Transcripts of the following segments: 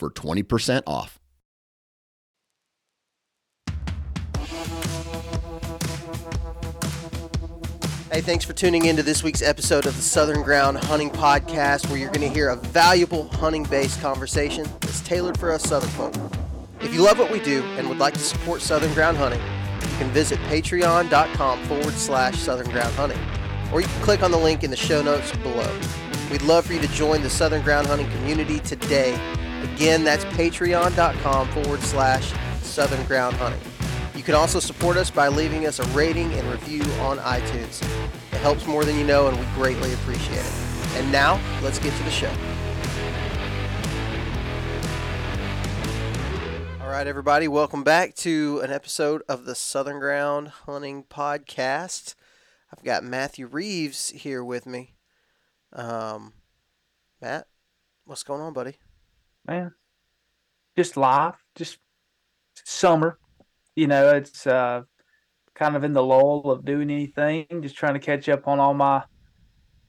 for 20% off. Hey, thanks for tuning in to this week's episode of the Southern Ground Hunting Podcast, where you're going to hear a valuable hunting based conversation that's tailored for us Southern folk. If you love what we do and would like to support Southern Ground Hunting, you can visit patreon.com forward slash Southern Ground Hunting, or you can click on the link in the show notes below. We'd love for you to join the Southern Ground Hunting community today. Again, that's patreon.com forward slash Southern Ground Hunting. You can also support us by leaving us a rating and review on iTunes. It helps more than you know, and we greatly appreciate it. And now, let's get to the show. All right, everybody, welcome back to an episode of the Southern Ground Hunting Podcast. I've got Matthew Reeves here with me. Um, Matt, what's going on, buddy? Man, just life, just summer you know, it's uh, kind of in the lull of doing anything, just trying to catch up on all my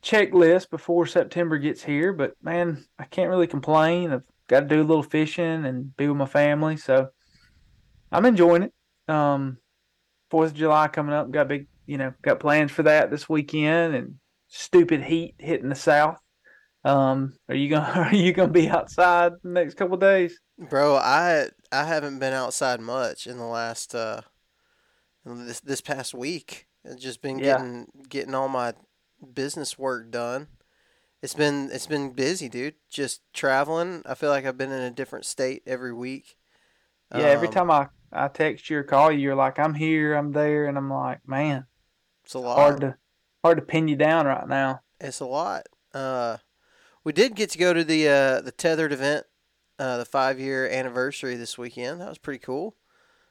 checklist before September gets here. But man, I can't really complain. I've got to do a little fishing and be with my family, so I'm enjoying it. Um, Fourth of July coming up, got big, you know, got plans for that this weekend, and stupid heat hitting the south. Um, are you gonna are you gonna be outside the next couple days? Bro, I I haven't been outside much in the last uh this this past week. I've just been Yeah. getting getting all my business work done. It's been it's been busy, dude. Just traveling. I feel like I've been in a different state every week. Yeah, every Um, time I I text you or call you, you're like, I'm here, I'm there, and I'm like, man, it's a lot. hard to hard to pin you down right now. It's a lot. Uh, we did get to go to the uh, the Tethrd event, uh, the five year anniversary this weekend. That was pretty cool,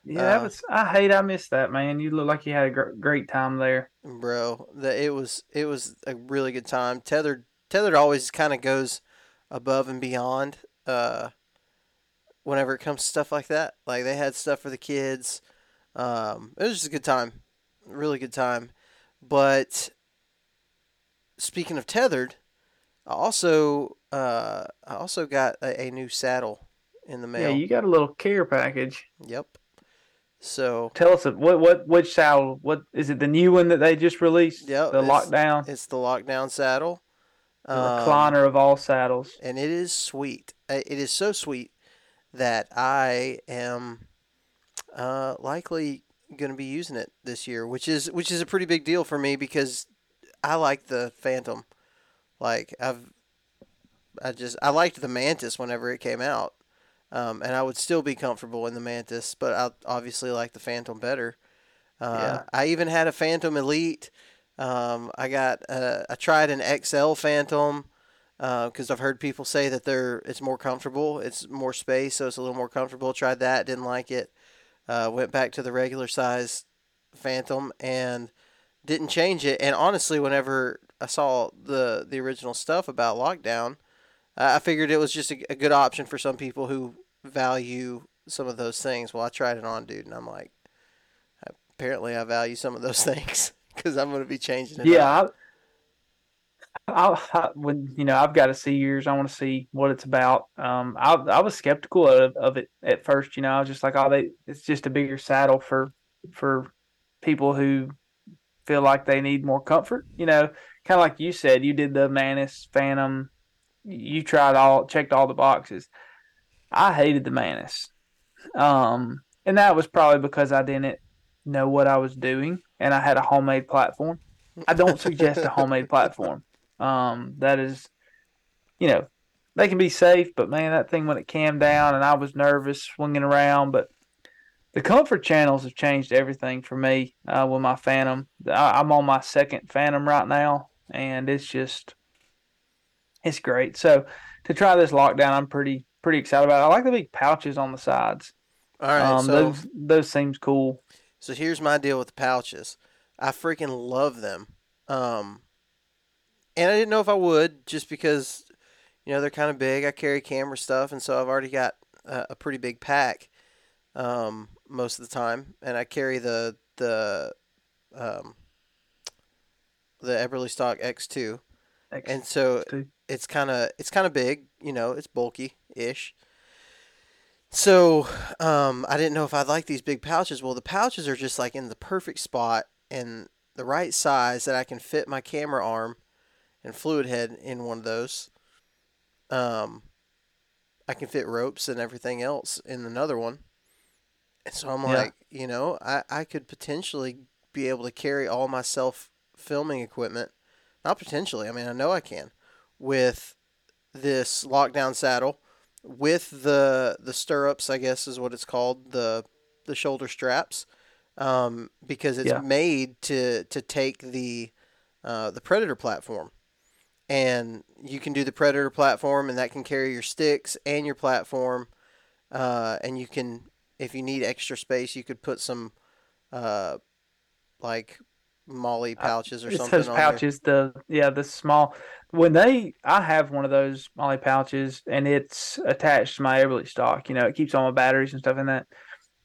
Yeah, that Uh, was. I hate I missed that, man. You look like you had a gr- great time there. bro. The, it was it was a really good time. Tethrd Tethrd always kind of goes above and beyond. Uh, whenever it comes to stuff like that, like they had stuff for the kids. Um, it was just a good time, really good time. But speaking of Tethrd, I also uh, I also got a, a new saddle in the mail. Yeah, you got a little care package. Yep. So Tell us what what which saddle? What is it? The new one that they just released? Yep, the it's- lockdown, it's the lockdown saddle. the Um, recliner of all saddles. and it is sweet. Uh, It is so sweet that I am uh, likely going to be using it this year, which is which is a pretty big deal for me because I like the Phantom. Like I've, I just I liked the Mantis whenever it came out, um, and I would still be comfortable in the Mantis, but I obviously like the Phantom better. Uh, Yeah. I even had a Phantom Elite. Um, I got uh, I tried an XL Phantom because I've heard people say that they're it's more comfortable, it's more space, so it's a little more comfortable. Tried that, didn't like it. Uh, went back to the regular size Phantom and didn't change it. And honestly, whenever I saw the the original stuff about lockdown, I I figured it was just a, a good option for some people who value some of those things. Well, I tried it on, dude, and I'm like, apparently I value some of those things because I'm going to be changing it. Yeah, I, I, I when you know I've got to see yours. I want to see what it's about. Um, I I was skeptical of, of it at first. You know, I was just like, oh, they it's just a bigger saddle for for people who feel like they need more comfort. You know, kind of like you said, you did the Mantis Phantom. You tried all, checked all the boxes. I hated the Mantis, um, and that was probably because I didn't know what I was doing, and I had a homemade platform. I don't suggest a homemade platform. Um, that is, you know, they can be safe, but man, that thing when it cammed down and I was nervous swinging around, but the comfort channels have changed everything for me uh, with my Phantom. I, I'm on my second Phantom right now, and it's just, it's great. So to try this lockdown, I'm pretty pretty excited about. It. I like the big pouches on the sides. All right, um, so those those seems cool. so here's my deal with the pouches. I freaking love them. Um, and I didn't know if I would just because you know they're kind of big. I carry camera stuff, and so I've already got a, a pretty big pack um, most of the time, and I carry the the um, the Eberlestock X2, and so it's kind of it's kind of big. You know, it's bulky ish. So um, I didn't know if I'd like these big pouches. Well, the pouches are just like in the perfect spot and the right size that I can fit my camera arm and fluid head in one of those. Um, I can fit ropes and everything else in another one. And so I'm Yeah. like, you know, I, I could potentially be able to carry all my self filming equipment. Not potentially, I mean, I know I can with this lockdown saddle with the the stirrups, I guess is what it's called, the the shoulder straps, um, because it's Yeah. made to to take the uh, the Predator platform, and you can do the Predator platform, and that can carry your sticks and your platform, uh, and you can, if you need extra space, you could put some, uh, like MOLLE pouches or It something says on there. pouches. The yeah, the small. When they, I have one of those MOLLE pouches, and it's attached to my Eberlestock. You know, it keeps all my batteries and stuff in that.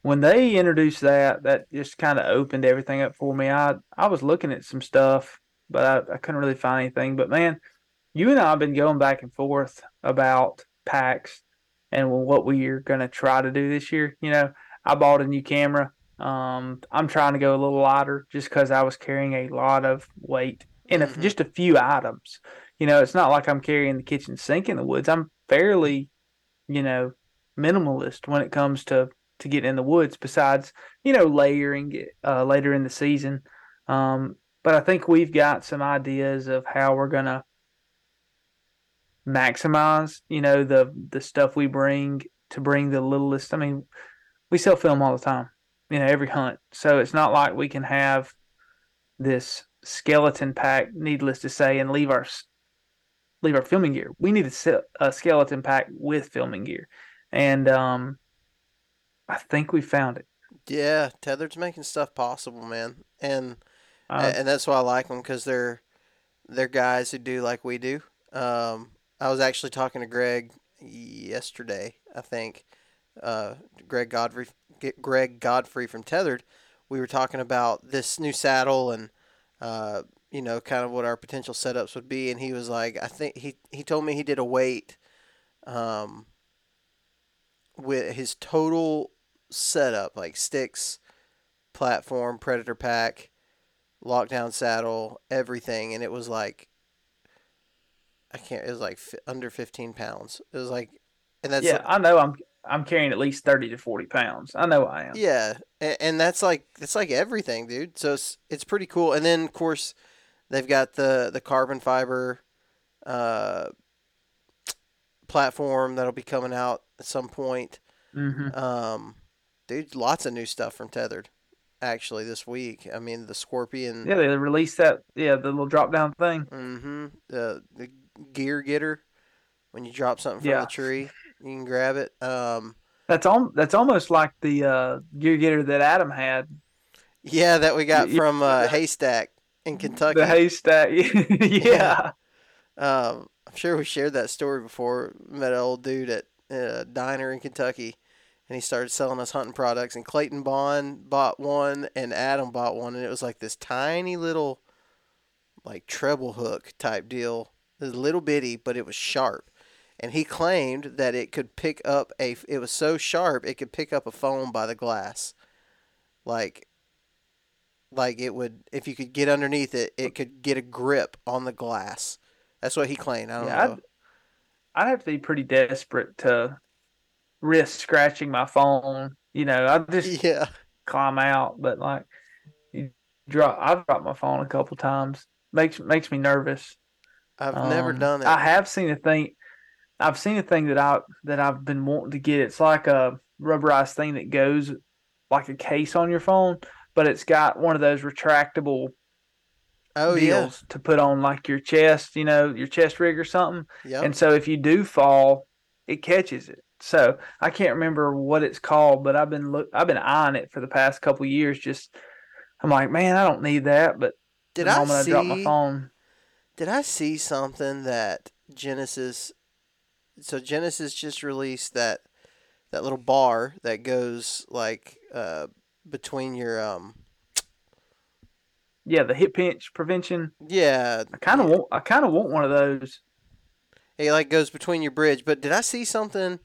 When they introduced that, that just kind of opened everything up for me. I I was looking at some stuff, but I, I couldn't really find anything. But man, you and I have been going back and forth about packs and what we are going to try to do this year. You know, I bought a new camera. Um, I'm trying to go a little lighter just because I was carrying a lot of weight and a, Mhm. just a few items. You know, it's not like I'm carrying the kitchen sink in the woods. I'm fairly, you know, minimalist when it comes to to getting in the woods. Besides, you know, layering it uh, later in the season. Um, but I think we've got some ideas of how we're gonna maximize, you know, the the stuff we bring to bring the littlest. I mean, we sell film all the time, you know, every hunt. So it's not like we can have this skeleton pack, needless to say, and leave our leave our filming gear. We need a, a skeleton pack with filming gear, and um, I think we found it. Yeah, Tethrd's making stuff possible, man, and Uh, and that's why I like them because they're they're guys who do like we do. Um, I was actually talking to Greg yesterday, I think. Uh, Greg Godfrey, Greg Godfrey from Tethrd. We were talking about this new saddle and uh, you know, kind of what our potential setups would be, and he was like, I think he he told me he did a weight, um, with his total setup, like sticks, platform, predator pack, lockdown saddle, everything, and it was like I can't. It was like under fifteen pounds. It was like, and that's yeah, I know. I'm I'm carrying at least thirty to forty pounds. I know I am. yeah, and, that's like that's like everything, dude. So it's it's pretty cool. And then of course, they've got the the carbon fiber, uh, platform that'll be coming out at some point. hmm Um, dude, lots of new stuff from Tethrd, actually this week. I mean, the Scorpion. Yeah, they released that. Yeah, the little drop down thing. Mm-hmm. The the gear getter. When you drop something from Yeah. the tree, you can grab it. Um, That's al- That's almost like the uh, gear getter that Adam had. yeah, that we got Yeah. from uh, Haystack in Kentucky. The haystack. yeah. Um, I'm sure we shared that story before. Met an old dude at a diner in Kentucky, and he started selling us hunting products. And Clayton Bond bought one, and Adam bought one, and it was like this tiny little, like treble hook type deal. It was little bitty, but it was sharp. And he claimed that it could pick up a. It was so sharp it could pick up a phone by the glass, like. Like it would, if you could get underneath it, it could get a grip on the glass. That's what he claimed. I don't Yeah, know. I'd, I'd have to be pretty desperate to risk scratching my phone. You know, I'd just Yeah. climb out, but like you drop, I've dropped my phone a couple times. Makes makes me nervous. I've never Um, done it. I have seen a thing. I've seen a thing that I that I've been wanting to get. It's like a rubberized thing that goes like a case on your phone, but it's got one of those retractable oh yeah. to put on like your chest, you know, your chest rig or something. Yep. And so if you do fall, it catches it. So I can't remember what it's called, but I've been look I've been eyeing it for the past couple years. Just I'm like, man, I don't need that. But Did the I moment I, see? drop my phone, Did I see something that Genesis? So Genesis just released that that little bar that goes like uh, between your um yeah, the hip pinch prevention. yeah I kind of want I kind of want one of those. it like goes between your bridge. But did I see something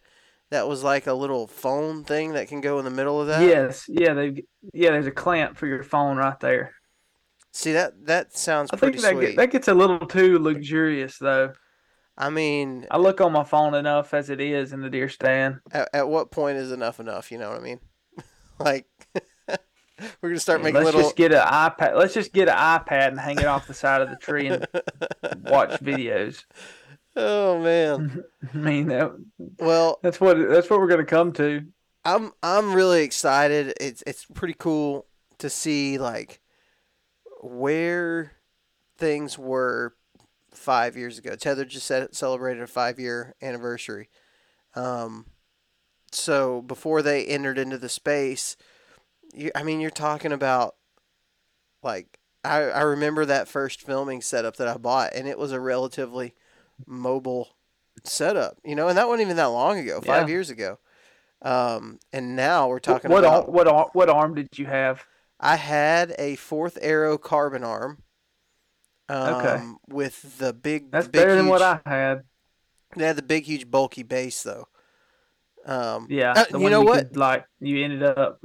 that was like a little phone thing that can go in the middle of that? Yes, yeah, they yeah. There's a clamp for your phone right there. See that that sounds I pretty think that get, that gets a little too luxurious though. I mean, I look on my phone enough as it is in the deer stand. at, at what point is enough enough? You know what I mean? like we're gonna start making Let's little. just get an iPad. Let's just get an iPad and hang it off the side of the tree and watch videos. oh man. I mean, that, Well, that's what that's what we're gonna come to. I'm I'm really excited. It's it's pretty cool to see like where things were five years ago. Tether just said celebrated a five year anniversary. Um, so before they entered into the space, you, I mean, you're talking about like I I remember that first filming setup that I bought, and it was a relatively mobile setup, you know, and that wasn't even that long ago, five Yeah. years ago. Um, and now we're talking what about ar- what ar- what arm did you have? I had a fourth arrow carbon arm. Um, Okay. With the big, That's the big better than what I had. They had the big, huge, bulky base though. Um, Yeah, uh, you know what? could, like you ended up.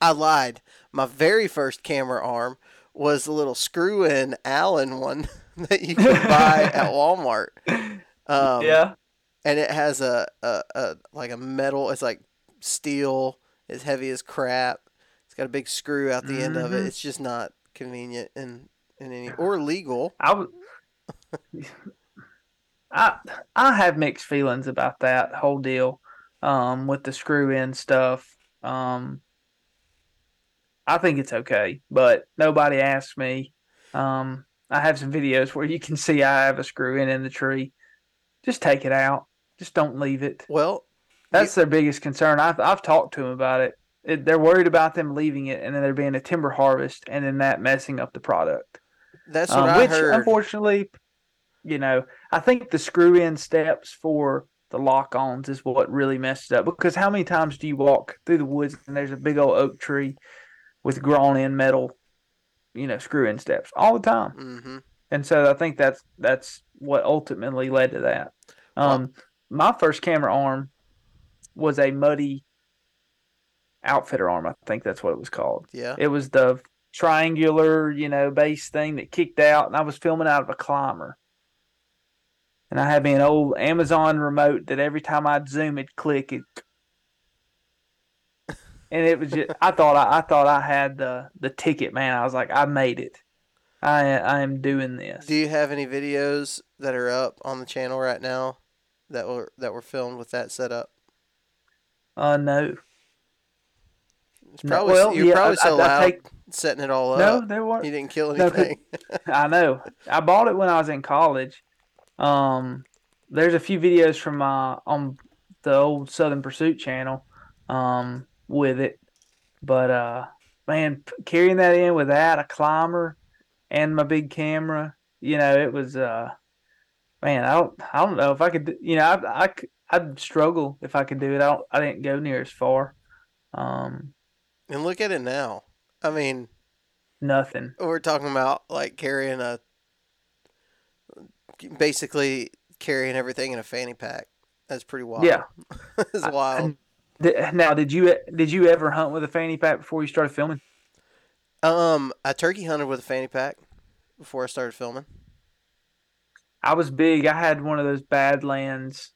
I lied. My very first camera arm was the little screw-in Allen one that you could buy at Walmart. Um, yeah, and it has a, a, a like a metal. It's like steel. It's heavy as crap. It's got a big screw out the end of it. Mhm. It's just not convenient and in any or legal. I I have mixed feelings about that whole deal, um, with the screw in stuff. Um, I think it's okay, but nobody asked me. Um, I have some videos where you can see I have a screw in in the tree. Just take it out. Just don't leave it. Well, That's their biggest concern. I've I've talked to them about it. it. They're worried about them leaving it and then there being a timber harvest and then that messing up the product. That's what Um, I which heard. unfortunately, you know, I think the screw in steps for the lock ons is what really messed up. Because how many times do you walk through the woods and there's a big old oak tree with grown in metal, you know, screw in steps all the time. hmm And so I think that's that's what ultimately led to that. Um, my first camera arm was a muddy outfitter arm. I think that's what it was called. Yeah. It was the triangular, you know, base thing that kicked out, and I was filming out of a climber. And I had me an old Amazon remote that every time I'd zoom, it'd click it. And it was just, I thought I, I thought I had the the ticket, man. I was like, I made it. I I am doing this. Do you have any videos that are up on the channel right now that were that were filmed with that setup? Uh, no. It's No, well, you're yeah, probably I- so I- I loud take- setting it all up. No, there weren't. You didn't kill No, anything. I know. I bought it when I was in college. Um, there's a few videos from my on the old Southern Pursuit channel, um, with it. But uh, man, p- carrying that in without a climber and my big camera, you know, it was uh, man, I don't, I don't know if I could, you know, I, I, I'd struggle if I could do it. I don't, I didn't go near as far. Um, and look at it now. I mean, nothing. we're talking about like carrying a basically carrying everything in a fanny pack. That's pretty wild. Yeah. it's wild. Th- Now, did you did you ever hunt with a fanny pack before you started filming? Um, I turkey hunted with a fanny pack before I started filming. I was big. I had one of those Badlands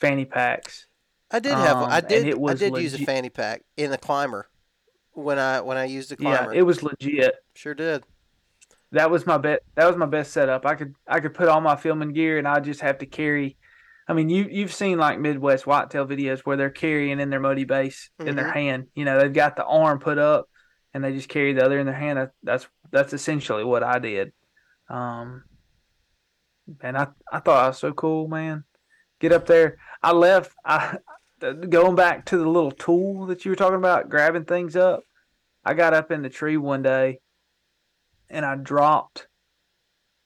fanny packs. I did have. Um, I did. it I did use a fanny pack in the climber when I when I used the climber. Yeah, it was legit. sure did. That was my bet. That was my best setup. I could I could put all my filming gear, and I just have to carry. I mean, you you've seen like Midwest whitetail videos where they're carrying in their muddy base in their Mhm. hand. You know, they've got the arm put up, and they just carry the other in their hand. That, that's that's essentially what I did. Um, and I I thought I was so cool, man. Get up there. I left. I going back to the little tool that you were talking about, grabbing things up. I got up in the tree one day, and I dropped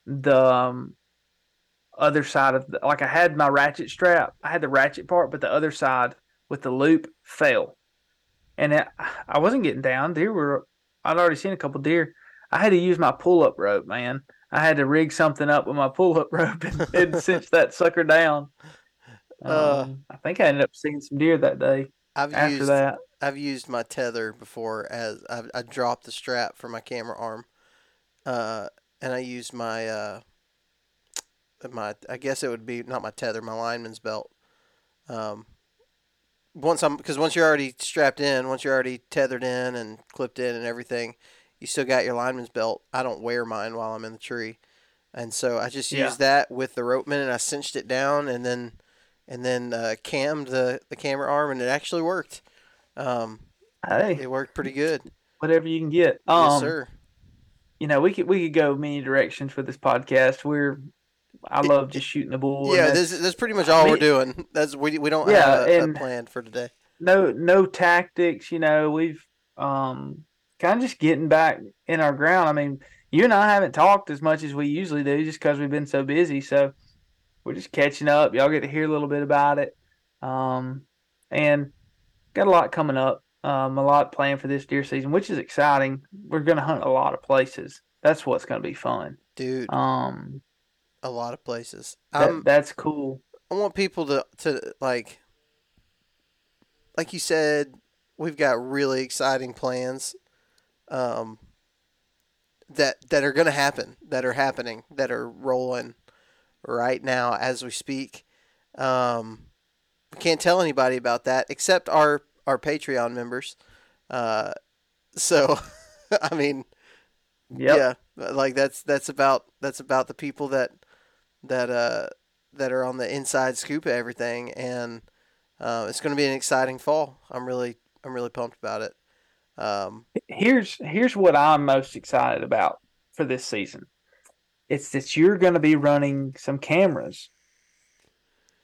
the um, other side of the, like I had my ratchet strap. I had the ratchet part, but the other side with the loop fell, and it, I wasn't getting down. Deer were I'd already seen a couple deer. I had to use my pull up rope, man. I had to rig something up with my pull up rope and, and cinch that sucker down. Uh, um, I think I ended up seeing some deer that day. I've after used, that, I've used my tether before as I, I dropped the strap for my camera arm, uh, and I used my uh, my I guess it would be not my tether, my lineman's belt. Um, once I'm because once you're already strapped in, once you're already tethered in and clipped in and everything, you still got your lineman's belt. I don't wear mine while I'm in the tree, and so I just yeah. used that with the ropeman and I cinched it down and then and then uh, cammed the the camera arm and it actually worked. Um, hey, it worked pretty good. Whatever you can get. Um, yes, sir. You know, we could we could go many directions for this podcast. We're I love just shooting the bull. Yeah, this that's pretty much all I mean, we're doing. That's we we don't yeah, have a, a plan for today. No no tactics. You know, we've um kind of just getting back in our ground. I mean, you and I haven't talked as much as we usually do, just because we've been so busy. So we're just catching up. Y'all get to hear a little bit about it, um, and got a lot coming up. Um, a lot planned for this deer season, which is exciting. We're gonna hunt a lot of places. That's what's gonna be fun, dude. Um, a lot of places. That, that's cool. I want people to to like like you said, we've got really exciting plans um that that are going to happen, that are happening, that are rolling right now as we speak. Um we can't tell anybody about that except our our Patreon members. Uh so I mean yep. yeah, like that's that's about that's about the people that that uh, that are on the inside scoop of everything, and uh, it's going to be an exciting fall. I'm really I'm really pumped about it. Um, here's here's what I'm most excited about for this season. It's that you're going to be running some cameras.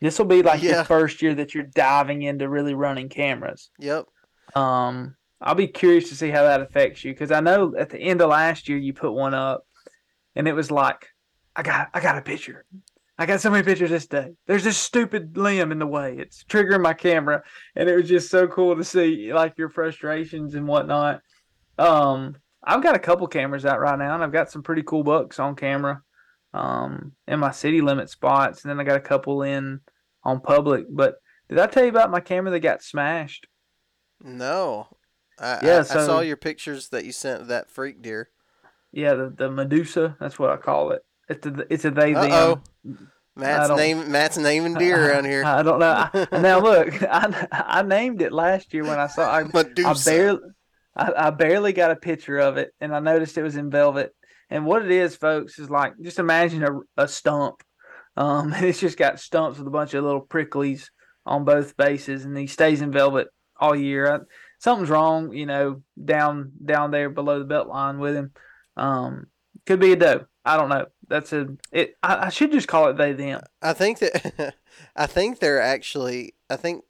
This will be like yeah. the first year that you're diving into really running cameras. Yep. Um, I'll be curious to see how that affects you because I know at the end of last year you put one up, and it was like I got I got a picture. I got so many pictures this day. There's this stupid limb in the way. It's triggering my camera, and it was just so cool to see like your frustrations and whatnot. Um, I've got a couple cameras out right now, and I've got some pretty cool bucks on camera, um, in my city limit spots, and then I got a couple in on public. But did I tell you about my camera that got smashed? No. I, yeah, I, so, I saw your pictures that you sent of that freak deer. Yeah, the, the Medusa. That's what I call it. It's a, it's a they them. Matt's name Matt's naming deer around here. I, I don't know. I, now look, I, I named it last year when I saw I, I barely I, I barely got a picture of it and I noticed it was in velvet. And what it is, folks, is like just imagine a, a stump. Um, and it's just got stumps with a bunch of little pricklies on both bases, and he stays in velvet all year. I, something's wrong, you know, down down there below the belt line with him. Um, could be a doe. I don't know. That's a it. I, I should just call it they them. I think that I think they're actually. I think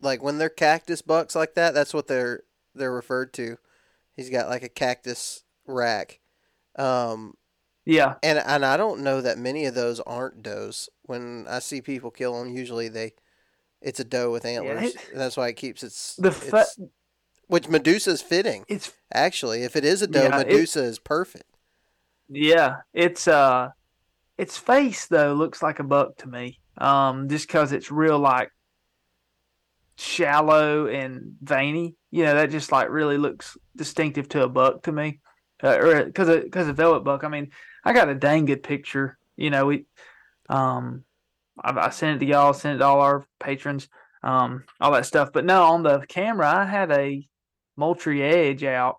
like when they're cactus bucks like that, that's what they're they're referred to. He's got like a cactus rack. Um, yeah. And and I don't know that many of those aren't does. When I see people kill them, usually they it's a doe with antlers. Yeah, it, that's why it keeps its the fa- its, which Medusa is fitting. It's actually if it is a doe, yeah, Medusa is perfect. Yeah, it's uh, its face though looks like a buck to me. Um, just because it's real like shallow and veiny. You know, that just like really looks distinctive to a buck to me. Uh, or because of because of velvet buck. I mean, I got a dang good picture. You know, we um, I, I sent it to y'all, sent it to all our patrons, um, all that stuff. But no, on the camera, I had a Moultrie Edge out,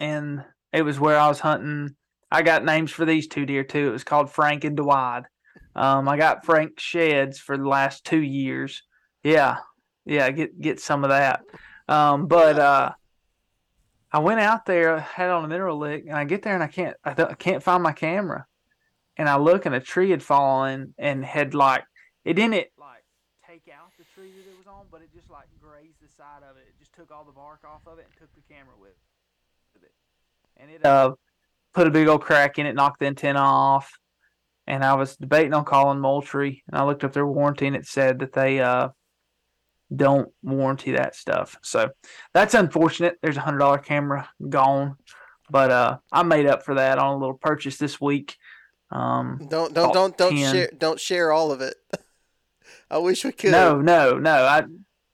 and it was where I was hunting I got names for these two deer too. It was called Frank and Dwight. Um, I got Frank sheds for the last two years. Yeah, yeah, get get some of that. Um, but uh, I went out there, had on a mineral lick, and I get there and I can't I, I can't find my camera. And I look and a tree had fallen and had like it didn't it like take out the tree that it was on, but it just like grazed the side of it. It just took all the bark off of it and took the camera with, with it. And it uh put a big old crack in it, knocked the antenna off. And I was debating on calling Moultrie, and I looked up their warranty, and it said that they uh don't warranty that stuff. So that's unfortunate. There's a hundred dollar camera gone, but uh I made up for that on a little purchase this week. Um, don't don't don't don't 10. share don't share all of it. I wish we could. No, no, no. I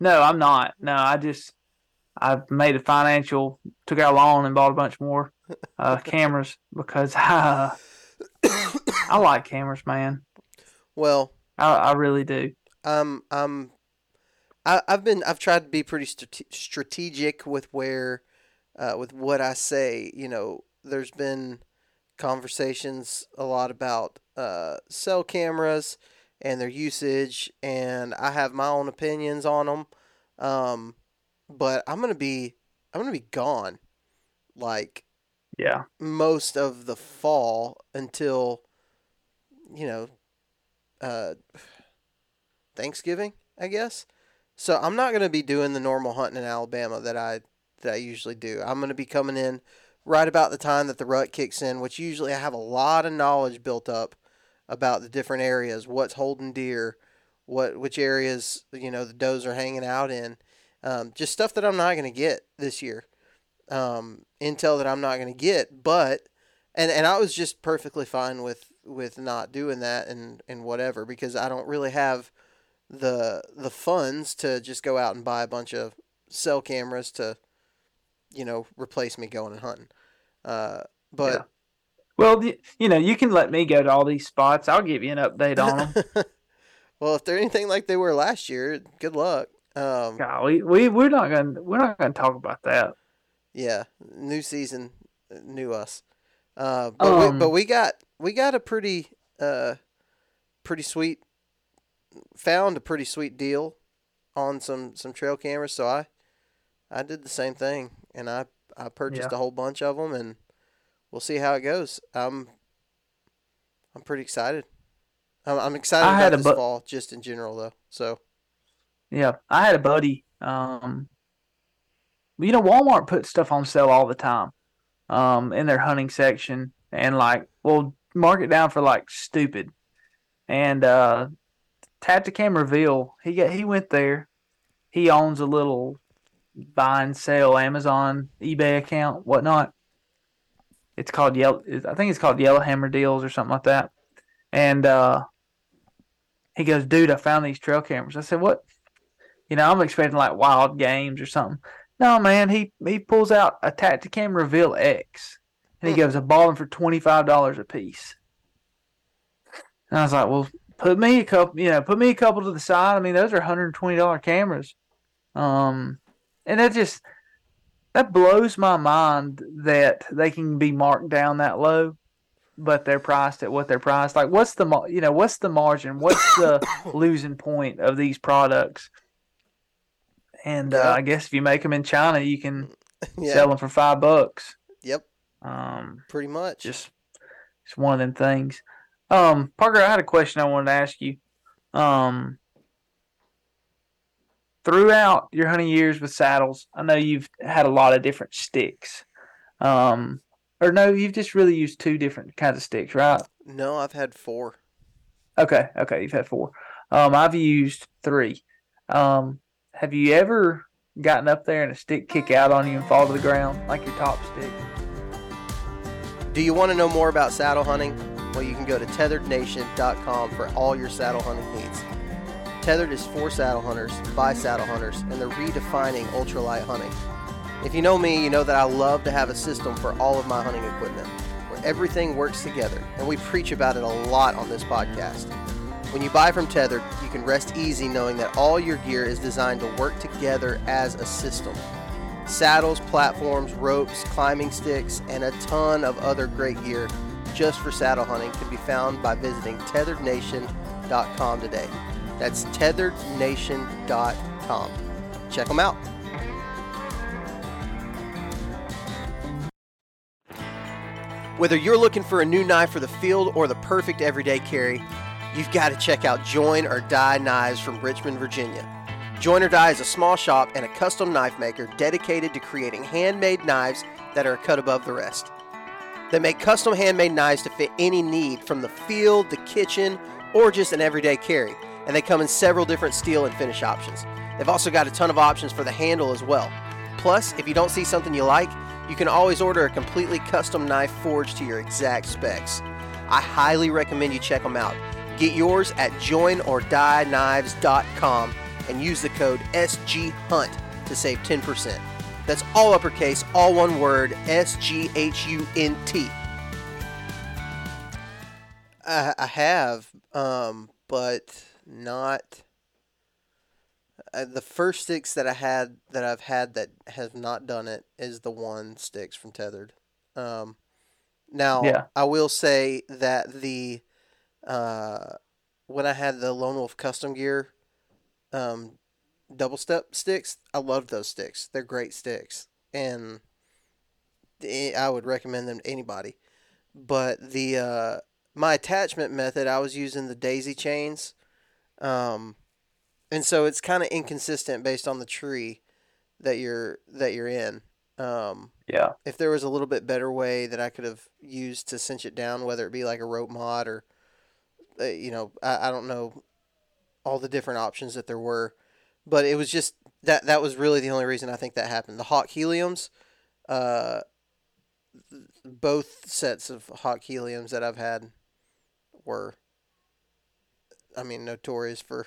no, I'm not. No, I just I made a financial took out a loan and bought a bunch more uh, cameras because I I like cameras, man. Well, I, I really do. Um, um, I I've been I've tried to be pretty strate- strategic with where, uh, with what I say. You know, there's been conversations a lot about uh, cell cameras and their usage, and I have my own opinions on them. Um, but I'm gonna be I'm gonna be gone, like yeah, most of the fall until you know, uh, Thanksgiving, I guess. So I'm not gonna be doing the normal hunting in Alabama that I that I usually do. I'm gonna be coming in right about the time that the rut kicks in, which usually I have a lot of knowledge built up about the different areas, what's holding deer, what which areas you know the does are hanging out in, um, just stuff that I'm not going to get this year, um, intel that I'm not going to get. But and and I was just perfectly fine with with not doing that and and whatever because I don't really have the the funds to just go out and buy a bunch of cell cameras to you know replace me going and hunting. Uh, but yeah. Well, you know, you can let me go to all these spots. I'll give you an update on them. well, if they're anything like they were last year, good luck. Um, God, we we we're not gonna we're not gonna talk about that. Yeah, new season, new us. Uh, but um, we, but we got we got a pretty uh pretty sweet found a pretty sweet deal on some some trail cameras. So I I did the same thing, and I I purchased yeah. a whole bunch of them and we'll see how it goes. I'm I'm pretty excited. I'm, I'm excited I about this bu- fall, just in general, though. So, yeah, I had a buddy. Um, you know, Walmart puts stuff on sale all the time, um, in their hunting section, and like, well, mark it down for like stupid. And uh, Tactacam Reveal, he got he went there. He owns a little buy and sell Amazon, eBay account, whatnot it's called yellow. I think it's called Yellowhammer Deals or something like that. And uh, he goes, "Dude, I found these trail cameras." I said, "What?" You know, I'm expecting like wild games or something. No, man. He he pulls out a Tactacam Reveal X, and he hmm. goes, "I bought them for twenty five dollars a piece." And I was like, "Well, put me a couple. You know, put me a couple to the side. I mean, those are hundred and twenty dollar cameras." Um, and that just that blows my mind that they can be marked down that low, but they're priced at what they're priced. Like, what's the you know what's the margin? What's the losing point of these products? And uh, yeah. uh, I guess if you make them in China, you can yeah. sell them for five bucks. Yep. Um, pretty much. Just it's one of them things. Um, Parker, I had a question I wanted to ask you. Um, throughout your hunting years with saddles, I know you've had a lot of different sticks. Um, or no, you've just really used two different kinds of sticks, right? No, I've had four. Okay, okay, you've had four. Um, I've used three. Um, have you ever gotten up there and a stick kick out on you and fall to the ground like your top stick? Do you want to know more about saddle hunting? Well, you can go to tethrdnation.com for all your saddle hunting needs. Tethrd is for saddle hunters, by saddle hunters, and they're redefining ultralight hunting. If you know me, you know that I love to have a system for all of my hunting equipment, where everything works together, and we preach about it a lot on this podcast. When you buy from Tethrd, you can rest easy knowing that all your gear is designed to work together as a system. Saddles, platforms, ropes, climbing sticks, and a ton of other great gear just for saddle hunting can be found by visiting tethrdnation.com today. That's tethrdnation.com. Check them out. Whether you're looking for a new knife for the field or the perfect everyday carry, you've got to check out Join or Die Knives from Richmond, Virginia. Join or Die is a small shop and a custom knife maker dedicated to creating handmade knives that are cut above the rest. They make custom handmade knives to fit any need from the field, the kitchen, or just an everyday carry, and they come in several different steel and finish options. They've also got a ton of options for the handle as well. Plus, if you don't see something you like, you can always order a completely custom knife forged to your exact specs. I highly recommend you check them out. Get yours at joinordieknives.com and use the code SGHUNT to save 10%. That's all uppercase, all one word, S G H U N T. I, I have, um, but not. Uh, the first sticks that I had that I've had that have not done it is the one sticks from Tethrd. Um, now Yeah. I will say that the uh, when I had the Lone Wolf Custom Gear um, double step sticks, I love those sticks. They're great sticks, and I would recommend them to anybody. But the uh, my attachment method, I was using the daisy chains, um, and so it's kind of inconsistent based on the tree that you're that you're in. Um, Yeah. if there was a little bit better way that I could have used to cinch it down, whether it be like a rope mod or, uh, you know, I, I don't know all the different options that there were, but it was just that that was really the only reason I think that happened. The Hawk Heliums, uh, both sets of Hawk Heliums that I've had were, I mean, notorious for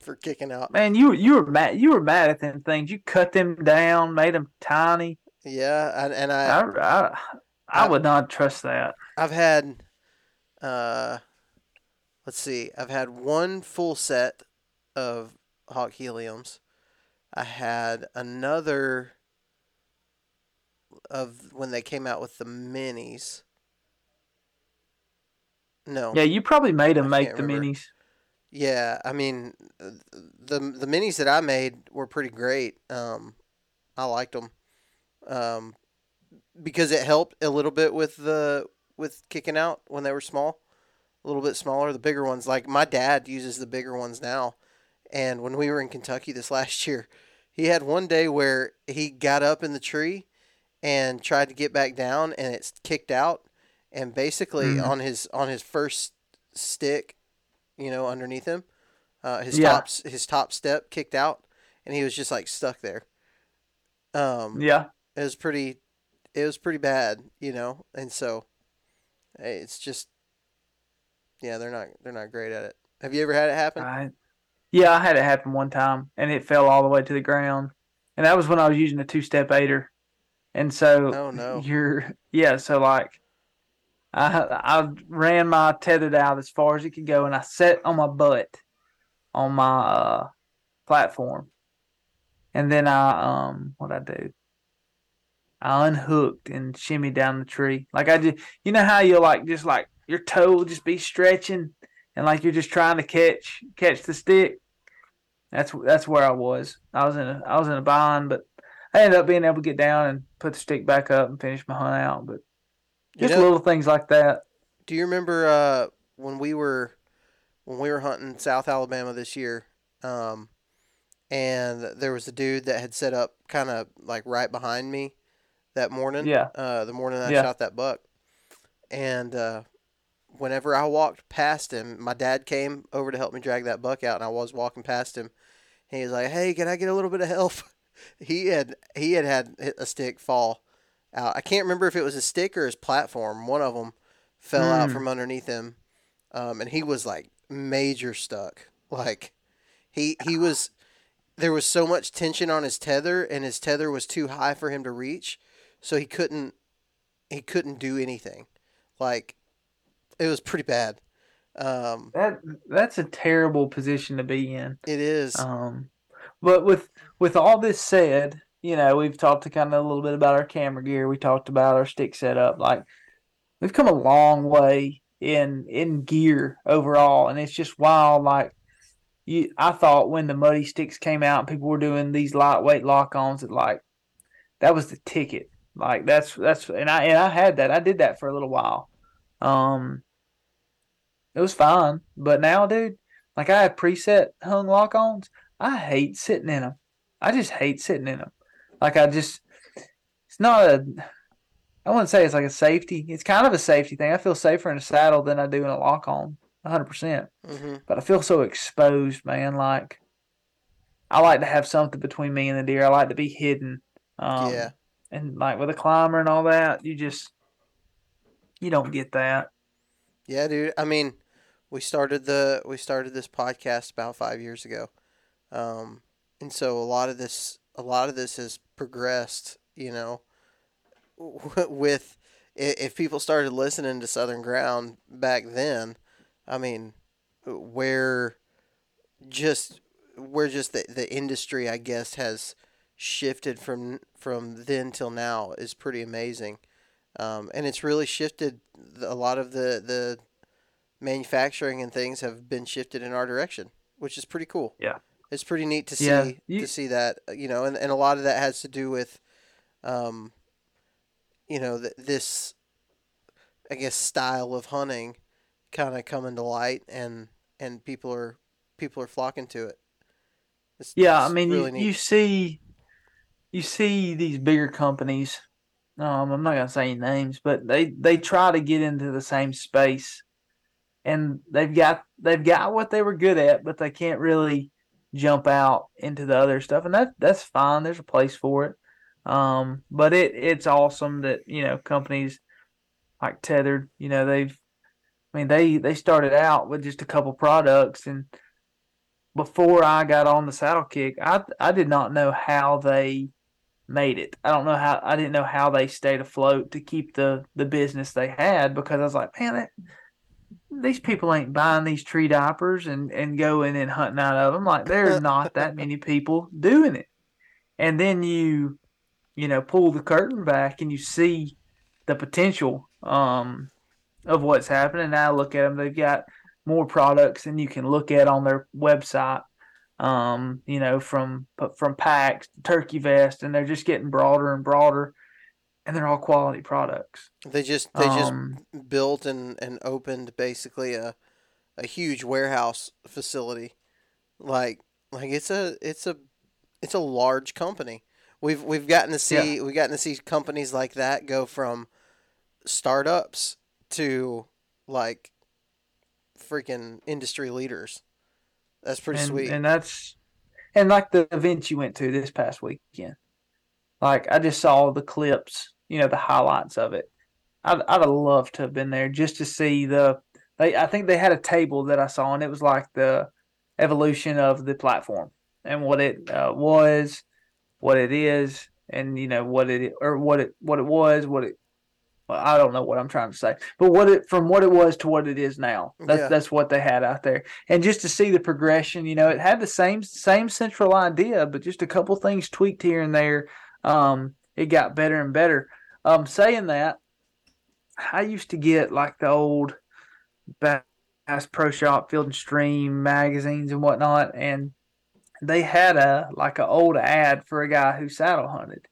for kicking out. Man, you you were mad. You were mad at them things. You cut them down, made them tiny. Yeah, and, and I I I, I would not trust that. I've had, uh, let's see, I've had one full set of Hawk Heliums. I had another of when they came out with the minis. No. Yeah, you probably made them I make the remember. minis. Yeah, I mean, the the minis that I made were pretty great. Um, I liked them, um, because it helped a little bit with the with kicking out when they were small, a little bit smaller. The bigger ones, like my dad uses the bigger ones now, and when we were in Kentucky this last year, he had one day where he got up in the tree and tried to get back down, and it's kicked out, and basically Mhm. on his on his first stick, you know, underneath him, uh, his Yeah. top his top step kicked out, and he was just like stuck there. Um, Yeah. it was pretty, it was pretty bad, you know, and so it's just, yeah, they're not they're not great at it. Have you ever had it happen? I, yeah, I had it happen one time, and it fell all the way to the ground, and that was when I was using a two-step aider, and so Oh, no. you're yeah, so like, I I ran my tethered out as far as it could go, and I sat on my butt on my uh, platform, and then I um what I do. I unhooked and shimmied down the tree. Like I did, you know how you like just like your toe will just be stretching and like you're just trying to catch catch the stick. That's that's where I was. I was in a I was in a bind, but I ended up being able to get down and put the stick back up and finish my hunt out. But You just know- little things like that. Do you remember uh, when we were when we were hunting South Alabama this year? Um, and there was a dude that had set up kind of like right behind me that morning. Yeah. Uh, the morning I Yeah. shot that buck, and uh, whenever I walked past him, my dad came over to help me drag that buck out, and I was walking past him. He was like, "Hey, can I get a little bit of help?" he had he had had a stick fall out. I can't remember if it was a stick or his platform. One of them fell out Hmm. from underneath him, um, and he was like major stuck. Like he he was there was so much tension on his tether, and his tether was too high for him to reach, so he couldn't he couldn't do anything. Like it was pretty bad. Um, That that's a terrible position to be in. it is. Um, but with with all this said, you know, we've talked to kind of a little bit about our camera gear. We talked about our stick setup. Like we've come a long way in in gear overall, and it's just wild. Like you, I thought when the muddy sticks came out, and people were doing these lightweight lock-ons. That like that was the ticket. Like that's that's and I and I had that. I did that for a little while. Um, it was fine, but now, dude, like I have preset hung lock-ons. I hate sitting in them. I just hate sitting in them. Like I just, it's not a. I wouldn't say it's like a safety. It's kind of a safety thing. I feel safer in a saddle than I do in a lock on, 100. percent Mm-hmm. But I feel so exposed, man. Like I like to have something between me and the deer. I like to be hidden. Um, yeah. And like with a climber and all that, you just you don't get that. Yeah, dude. I mean, we started the we started this podcast about five years ago, um, and so a lot of this a lot of this has progressed. You know, with if people started listening to Southern Ground back then, I mean, where just where just the the industry, I guess, has shifted from from then till now is pretty amazing. Um, and it's really shifted a lot of the the manufacturing and things have been shifted in our direction, which is pretty cool. Yeah. It's pretty neat to see Yeah, you- to see that, you know, and, and a lot of that has to do with um you know, th- this I guess style of hunting kind of coming to light and and people are people are flocking to it. It's, Yeah, I mean, really you, you see, you see these bigger companies. Um, I'm not gonna say any names, but they they try to get into the same space, and they've got they've got what they were good at, but they can't really jump out into the other stuff, and that that's fine. There's a place for it. Um, but it it's awesome that you know companies like Tethrd, you know they've, I mean they they started out with just a couple products and before I got on the saddle kick, I I did not know how they made it. I don't know how I didn't know how they stayed afloat to keep the the business they had because I was like, man, that, these people ain't buying these tree diapers and and going and hunting out of them. Like there's not that many people doing it. And then you you know pull the curtain back and you see the potential um of what's happening. Now look at them; they've got more products than you can look at on their website. Um, you know, from from packs turkey vest, and they're just getting broader and broader, and they're all quality products. They just they just Um, built and, and opened basically a a huge warehouse facility. Like like it's a it's a it's a large company. We've we've gotten to see we've gotten to see companies like that go from startups to like freaking industry leaders. That's pretty and, sweet. and that's and like the event you went to this past weekend. Like I just saw the clips, you know, the highlights of it. I'd I'd have loved to have been there just to see the. They I think they had a table that I saw, and it was like the evolution of the platform and what it uh, was, what it is, and you know what it or what it what it was, what it. Well, I don't know what I'm trying to say, but what it from what it was to what it is now. That's Yeah. that's what they had out there, and just to see the progression, you know, it had the same same central idea, but just a couple things tweaked here and there. Um, it got better and better. Um, saying that, I used to get like the old Bass Pro Shop, Field and Stream magazines and whatnot, and they had a like an old ad for a guy who saddle hunted,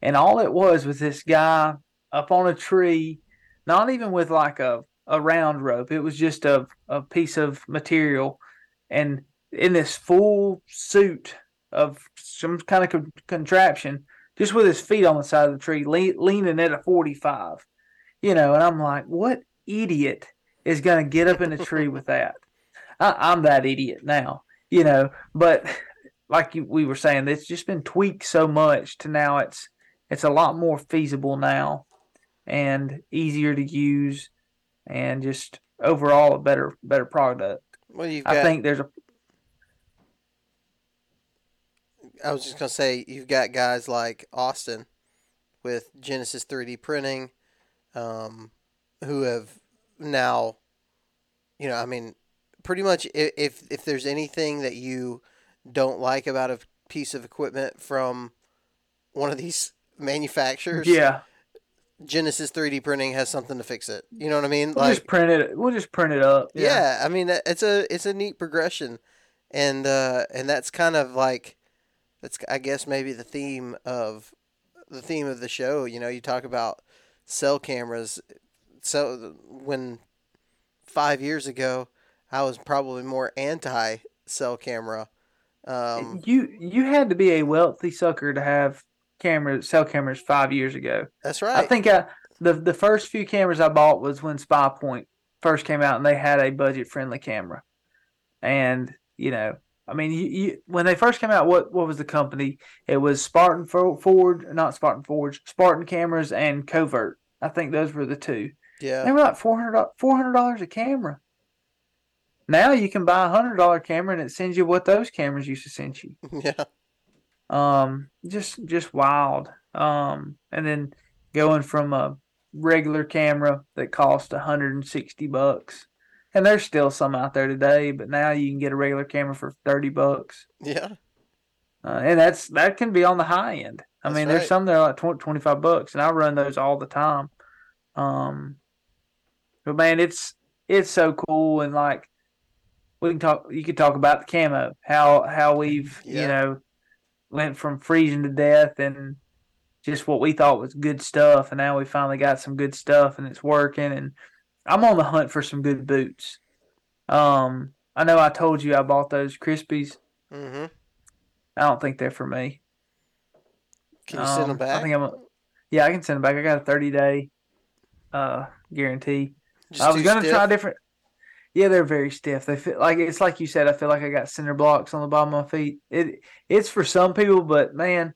and all it was was this guy up on a tree, not even with like a a round rope. It was just a a piece of material, and in this full suit of some kind of con- contraption, just with his feet on the side of the tree, le- leaning at a forty five, you know. And I'm like, what idiot is going to get up in a tree with that? I, I'm that idiot now, you know. But like you, we were saying, it's just been tweaked so much to now it's it's a lot more feasible now and easier to use and just overall a better better product. well, you've got I think there's a I was just gonna say you've got guys like Austin with Genesis 3D printing, um, who have now, you know, I mean, pretty much if if there's anything that you don't like about a piece of equipment from one of these manufacturers, yeah. Genesis 3D printing has something to fix it. You know what I mean? We'll just print it. We'll just print it up. yeah. I mean it's a it's a neat progression, and uh, and that's kind of like that's I guess maybe the theme of the theme of the show. You know, you talk about cell cameras. So when five years ago, I was probably more anti cell camera Um, you you had to be a wealthy sucker to have cameras, cell cameras five years ago. that's right. I think I, the the first few cameras I bought was when Spy Point first came out, and they had a budget friendly camera. And you know, I mean, you, you, when they first came out, what what was the company? It was Spartan Fo- Forge, not Spartan Forge, Spartan Cameras and Covert. I think those were the two. Yeah, They were like 400 dollars a camera. Now you can buy a hundred dollar camera and it sends you what those cameras used to send you. Yeah. Um, just just wild. Um, and then going from a regular camera that cost 160 bucks, and there's still some out there today, but now you can get a regular camera for 30 bucks, Yeah. uh, and that's that can be on the high end. I That's mean, right. there's some that are like 20, 25 bucks, and I run those all the time. Um, but man, it's it's so cool, and like we can talk. You could talk about the camo, how how we've Yeah. you know went from freezing to death and just what we thought was good stuff, and now we finally got some good stuff, and it's working. And I'm on the hunt for some good boots. Um, I know I told you I bought those Crispis. Mm-hmm. I don't think they're for me. Can you send them Um, back? I think I'm. A, yeah, I can send them back. I got a 30 day uh guarantee. Just I was gonna stiff? try different. Yeah, they're very stiff. They feel like it's like you said. I feel like I got cinder blocks on the bottom of my feet. It it's for some people, but man,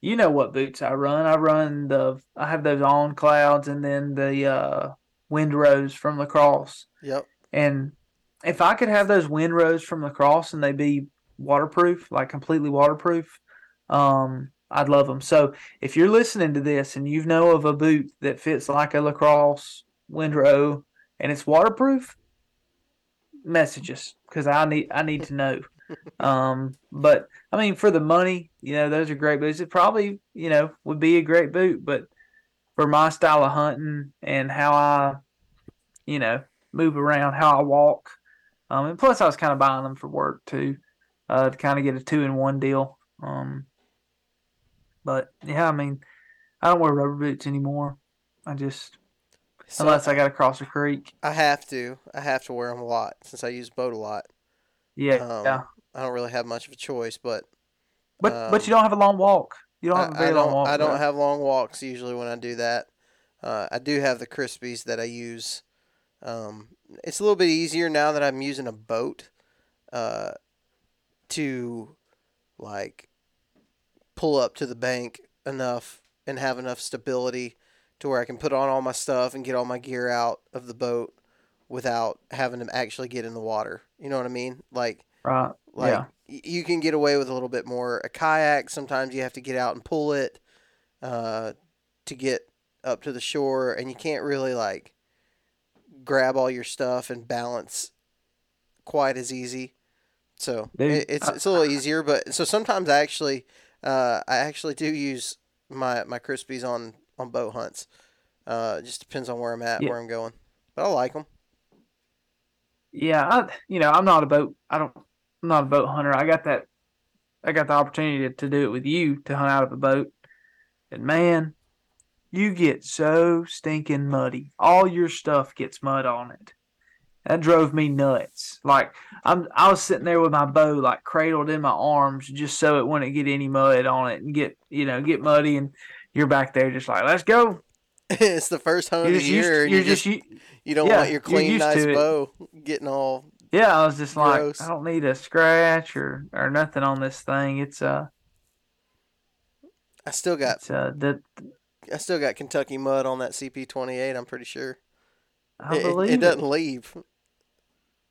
you know what boots I run. I run the I have those on clouds and then the uh windrows from LaCrosse. Yep. And if I could have those windrows from LaCrosse and they be waterproof, like completely waterproof, um, I'd love them. So if you're listening to this and you know of a boot that fits like a LaCrosse windrow and it's waterproof, message us because I need I need to know. um, but I mean, for the money, you know, those are great boots. It probably you know would be a great boot, but for my style of hunting and how I, you know, move around, how I walk, um, and plus I was kind of buying them for work too, uh, to kind of get a two in one deal. Um, but yeah, I mean, I don't wear rubber boots anymore. I just So unless I got to cross a creek. I have to. I have to wear them a lot since I use boat a lot. Yeah, Um, yeah. I don't really have much of a choice, but But um, but you don't have a long walk. You don't have a I, very I long don't. walk. I don't bro. have long walks usually when I do that. Uh, I do have the Crispis that I use. Um, it's a little bit easier now that I'm using a boat uh, to like pull up to the bank enough and have enough stability to where I can put on all my stuff and get all my gear out of the boat without having to actually get in the water. You know what I mean? Like right. Like yeah. y- you can get away with a little bit more. A kayak, sometimes you have to get out and pull it uh, to get up to the shore, and you can't really like grab all your stuff and balance quite as easy. So it, it's I- it's a little easier, but so sometimes I actually uh, I actually do use my my Crispis on on boat hunts. Uh, it just depends on where I'm at, Yeah. where I'm going, but I like them. Yeah, I, you know, I'm not a boat. I don't. I'm not a boat hunter. I got that. I got the opportunity to, to do it with you to hunt out of a boat, and man, you get so stinking muddy. All your stuff gets mud on it. That drove me nuts. Like I'm, I was sitting there with my bow like cradled in my arms just so it wouldn't get any mud on it and get you know get muddy. And you're back there just like, let's go. it's the first hunt You're of the year, You're you just. just u- you don't yeah, want your clean, nice bow getting all Yeah, I was just like, Gross. I don't need a scratch or or nothing on this thing. It's uh, I still got it's uh, the I still got Kentucky mud on that CP28. I'm pretty sure I it, it- believe it doesn't leave.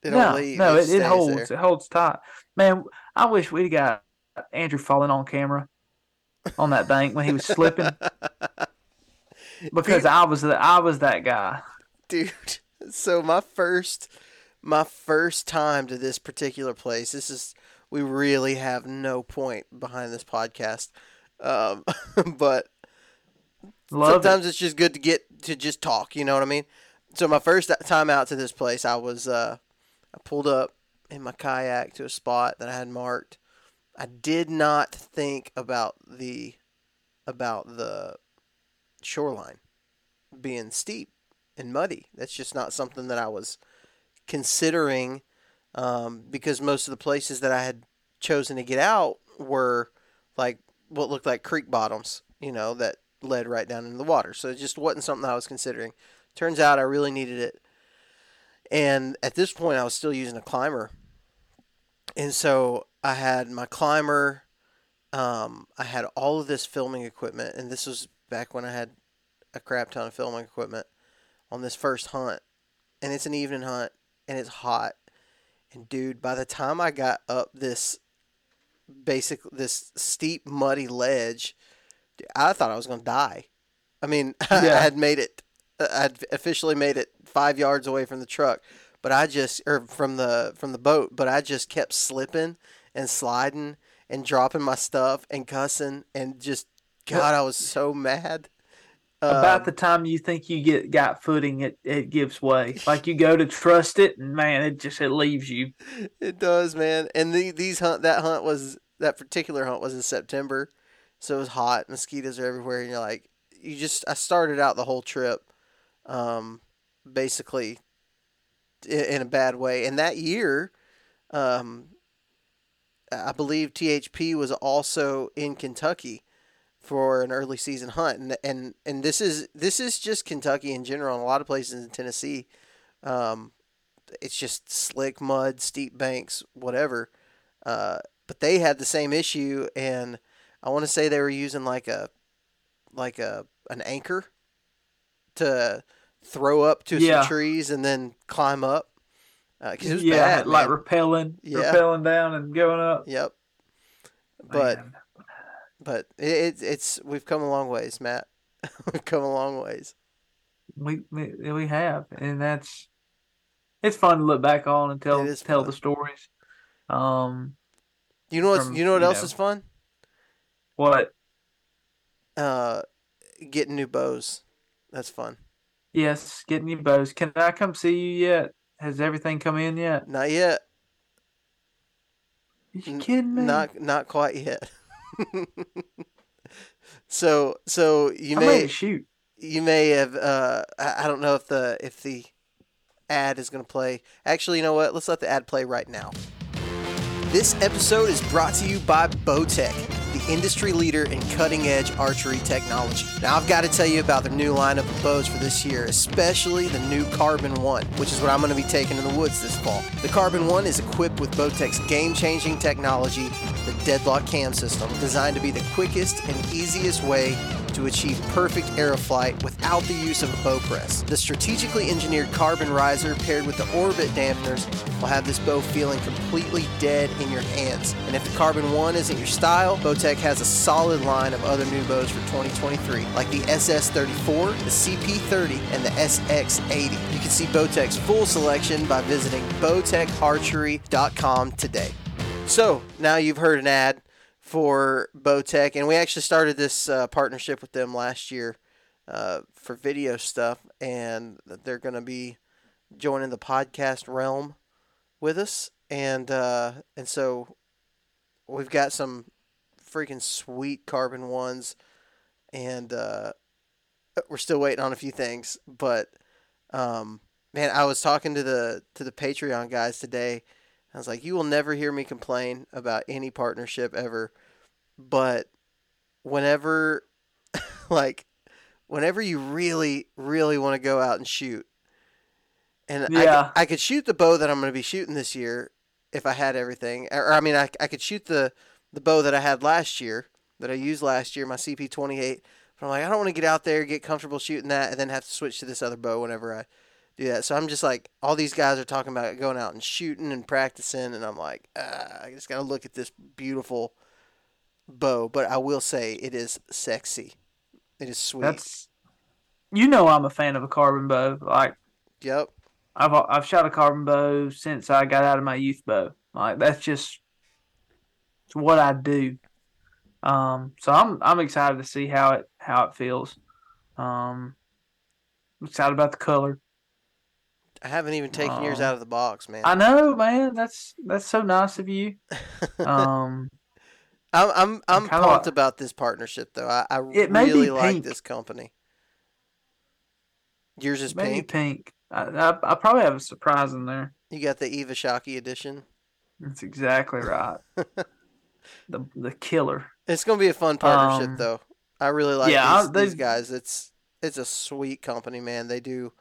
It don't no, leave. no, it, it stays holds. there. It holds tight. Man, I wish we'd got Andrew falling on camera on that bank when he was slipping because I was the I was that guy. dude. So my first, my first time to this particular place. This is we really have no point behind this podcast, um, but Love sometimes it's just good to get to just talk. You know what I mean? So my first time out to this place, I was uh, I pulled up in my kayak to a spot that I had marked. I did not think about the about the shoreline being steep and muddy. That's just not something that I was considering um, because most of the places that I had chosen to get out were like what looked like creek bottoms, you know, that led right down into the water. So it just wasn't something I was considering. Turns out I really needed it. And at this point, I was still using a climber. And so I had my climber. Um, I had all of this filming equipment. And this was back when I had a crap ton of filming equipment on this first hunt. And it's an evening hunt and it's hot. And dude, by the time I got up this basic this steep muddy ledge, I thought I was going to die. I mean, I had made it uh, I'd officially made it 5 yards away from the truck, but I just or from the from the boat, but I just kept slipping and sliding and dropping my stuff and cussing and just god, I was so mad. About Um, the time you think you get got footing, it, it gives way. Like you go to trust it, and man, it just it leaves you. It does, man. And the, these hunt that hunt was that particular hunt was in September, so it was hot. Mosquitoes are everywhere, and you're like, you just. I started out the whole trip, um, basically, in, in a bad way. And that year, um, I believe THP was also in Kentucky for an early season hunt, and and and this is this is just Kentucky in general, and a lot of places in Tennessee. Um, it's just slick mud, steep banks, whatever. Uh, but they had the same issue, and I want to say they were using like a like a an anchor to throw up to Yeah. some trees and then climb up. Uh 'cause it was yeah, bad, like man. repelling, Yeah. repelling down and going up. Yep. But Man. But it, it it's we've come a long ways, Matt. we've come a long ways. we we we have, and that's it's fun to look back on and tell tell fun. the stories. Um, You know From, you know what you else know- is fun? what? Uh, getting new bows. That's fun. Yes, getting new bows. Can I come see you yet? Has everything come in yet? Not yet. You kidding me? Not not quite yet. so so you I'm may shoot. you may have uh I, I don't know if the if the ad is gonna play. Actually, you know what? Let's let the ad play right now. This episode is brought to you by Bowtech, the industry leader in cutting edge archery technology. Now, I've got to tell you about their new lineup of bows for this year, especially the new Carbon 1, which is what I'm going to be taking in the woods this fall. The Carbon 1 is equipped with Bowtech's game changing technology, the Deadlock Cam system, designed to be the quickest and easiest way to achieve perfect arrow flight without the use of a bow press. The strategically engineered carbon riser paired with the orbit dampeners will have this bow feeling completely dead in your hands. And if the Carbon 1 isn't your style, Bowtech has a solid line of other new bows for 2023, like the SS34, the CP30, and the SX80. You can see Bowtech's full selection by visiting bowtecharchery.com today. So now you've heard an ad for Bowtech, and we actually started this uh, partnership with them last year uh, for video stuff, and they're going to be joining the podcast realm with us, and uh, and so we've got some freaking sweet carbon ones, and uh, we're still waiting on a few things, but um, man, I was talking to the to the Patreon guys today. I was like, you will never hear me complain about any partnership ever, but whenever, like, whenever you really, really want to go out and shoot, and I, Yeah. could, I could shoot the bow that I'm going to be shooting this year if I had everything, or, I mean, I, I could shoot the the bow that I had last year that I used last year, my CP28. But I'm like, I don't want to get out there, get comfortable shooting that, and then have to switch to this other bow whenever I do that. So I'm just like, all these guys are talking about going out and shooting and practicing, and I'm like, ah, I just got to look at this beautiful bow. But I will say, it is sexy. It is sweet. That's you know I'm a fan of a carbon bow. Like Yep. I've I've shot a carbon bow since I got out of my youth bow. Like that's just it's what I do. Um, so I'm I'm excited to see how it how it feels. Um, I'm excited about the color. I haven't even taken yours out of the box, man. I know, man. That's that's so nice of you. Um, I'm I'm I'm pumped like- about this partnership though. I, I It may be really like this company. Yours is maybe pink. pink. I, I I probably have a surprise in there. You got the Eva Shockey edition. That's exactly right. the the killer. It's gonna be a fun partnership, Um, though. I really like yeah, these, they- these guys. It's it's a sweet company, man. They do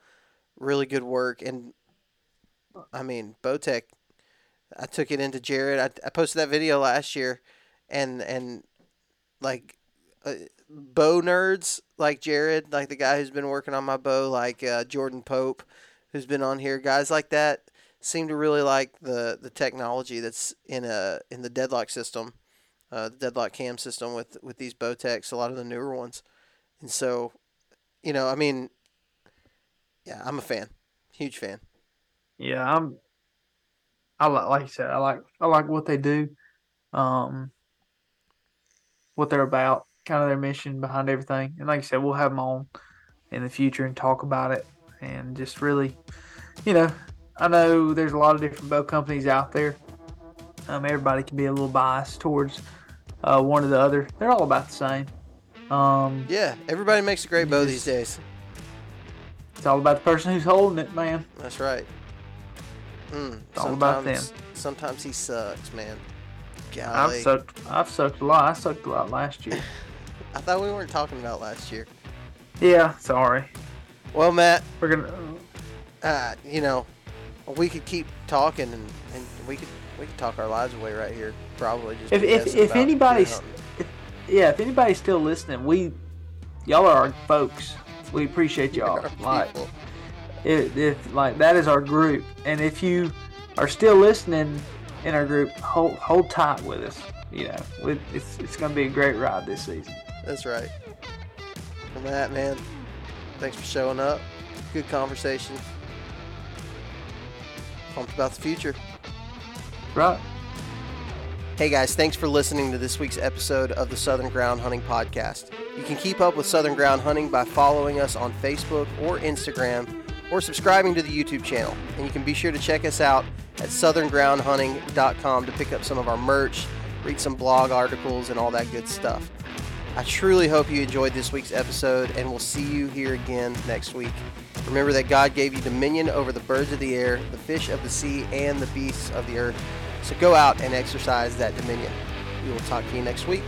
really good work, and I mean, Bowtech. I took it into Jared. I, I posted that video last year, and and like uh, bow nerds like Jared, like the guy who's been working on my bow, like uh, Jordan Pope, who's been on here. Guys like that seem to really like the the technology that's in a in the deadlock system, uh, the deadlock cam system with with these Bowtechs, a lot of the newer ones, and so, you know, I mean, yeah, I'm a fan, huge fan. Yeah, I'm. I like, like you said, I like, I like what they do, um, what they're about, kind of their mission behind everything. And like you said, we'll have them on in the future and talk about it, and just really, you know, I know there's a lot of different boat companies out there. Um, everybody can be a little biased towards uh, one or the other. They're all about the same. Um, Yeah, everybody makes a great bow these days. It's all about the person who's holding it, man. That's right. Mm, It's all about sometimes- Sometimes he sucks, man. I've sucked. I've sucked a lot. I sucked a lot last year. I thought we weren't talking about last year. Yeah, sorry. Well, Matt, We're gonna. uh, you know, we could keep talking and, and we could we could talk our lives away right here. Probably just If if, if anybody's, if, yeah, if anybody's still listening, we, y'all are our folks. We appreciate y'all. Like, if, if like that is our group, and if you are still listening in our group, hold hold tight with us. You know, it's it's gonna be a great ride this season. That's right. Well, Matt, man, thanks for showing up. Good conversation. Pumped about the future. Right. Hey guys, thanks for listening to this week's episode of the Southern Ground Hunting Podcast. You can keep up with Southern Ground Hunting by following us on Facebook or Instagram or subscribing to the YouTube channel. And you can be sure to check us out at southerngroundhunting.com to pick up some of our merch, read some blog articles, and all that good stuff. I truly hope you enjoyed this week's episode, and we'll see you here again next week. Remember that God gave you dominion over the birds of the air, the fish of the sea, and the beasts of the earth. So go out and exercise that dominion. We will talk to you next week.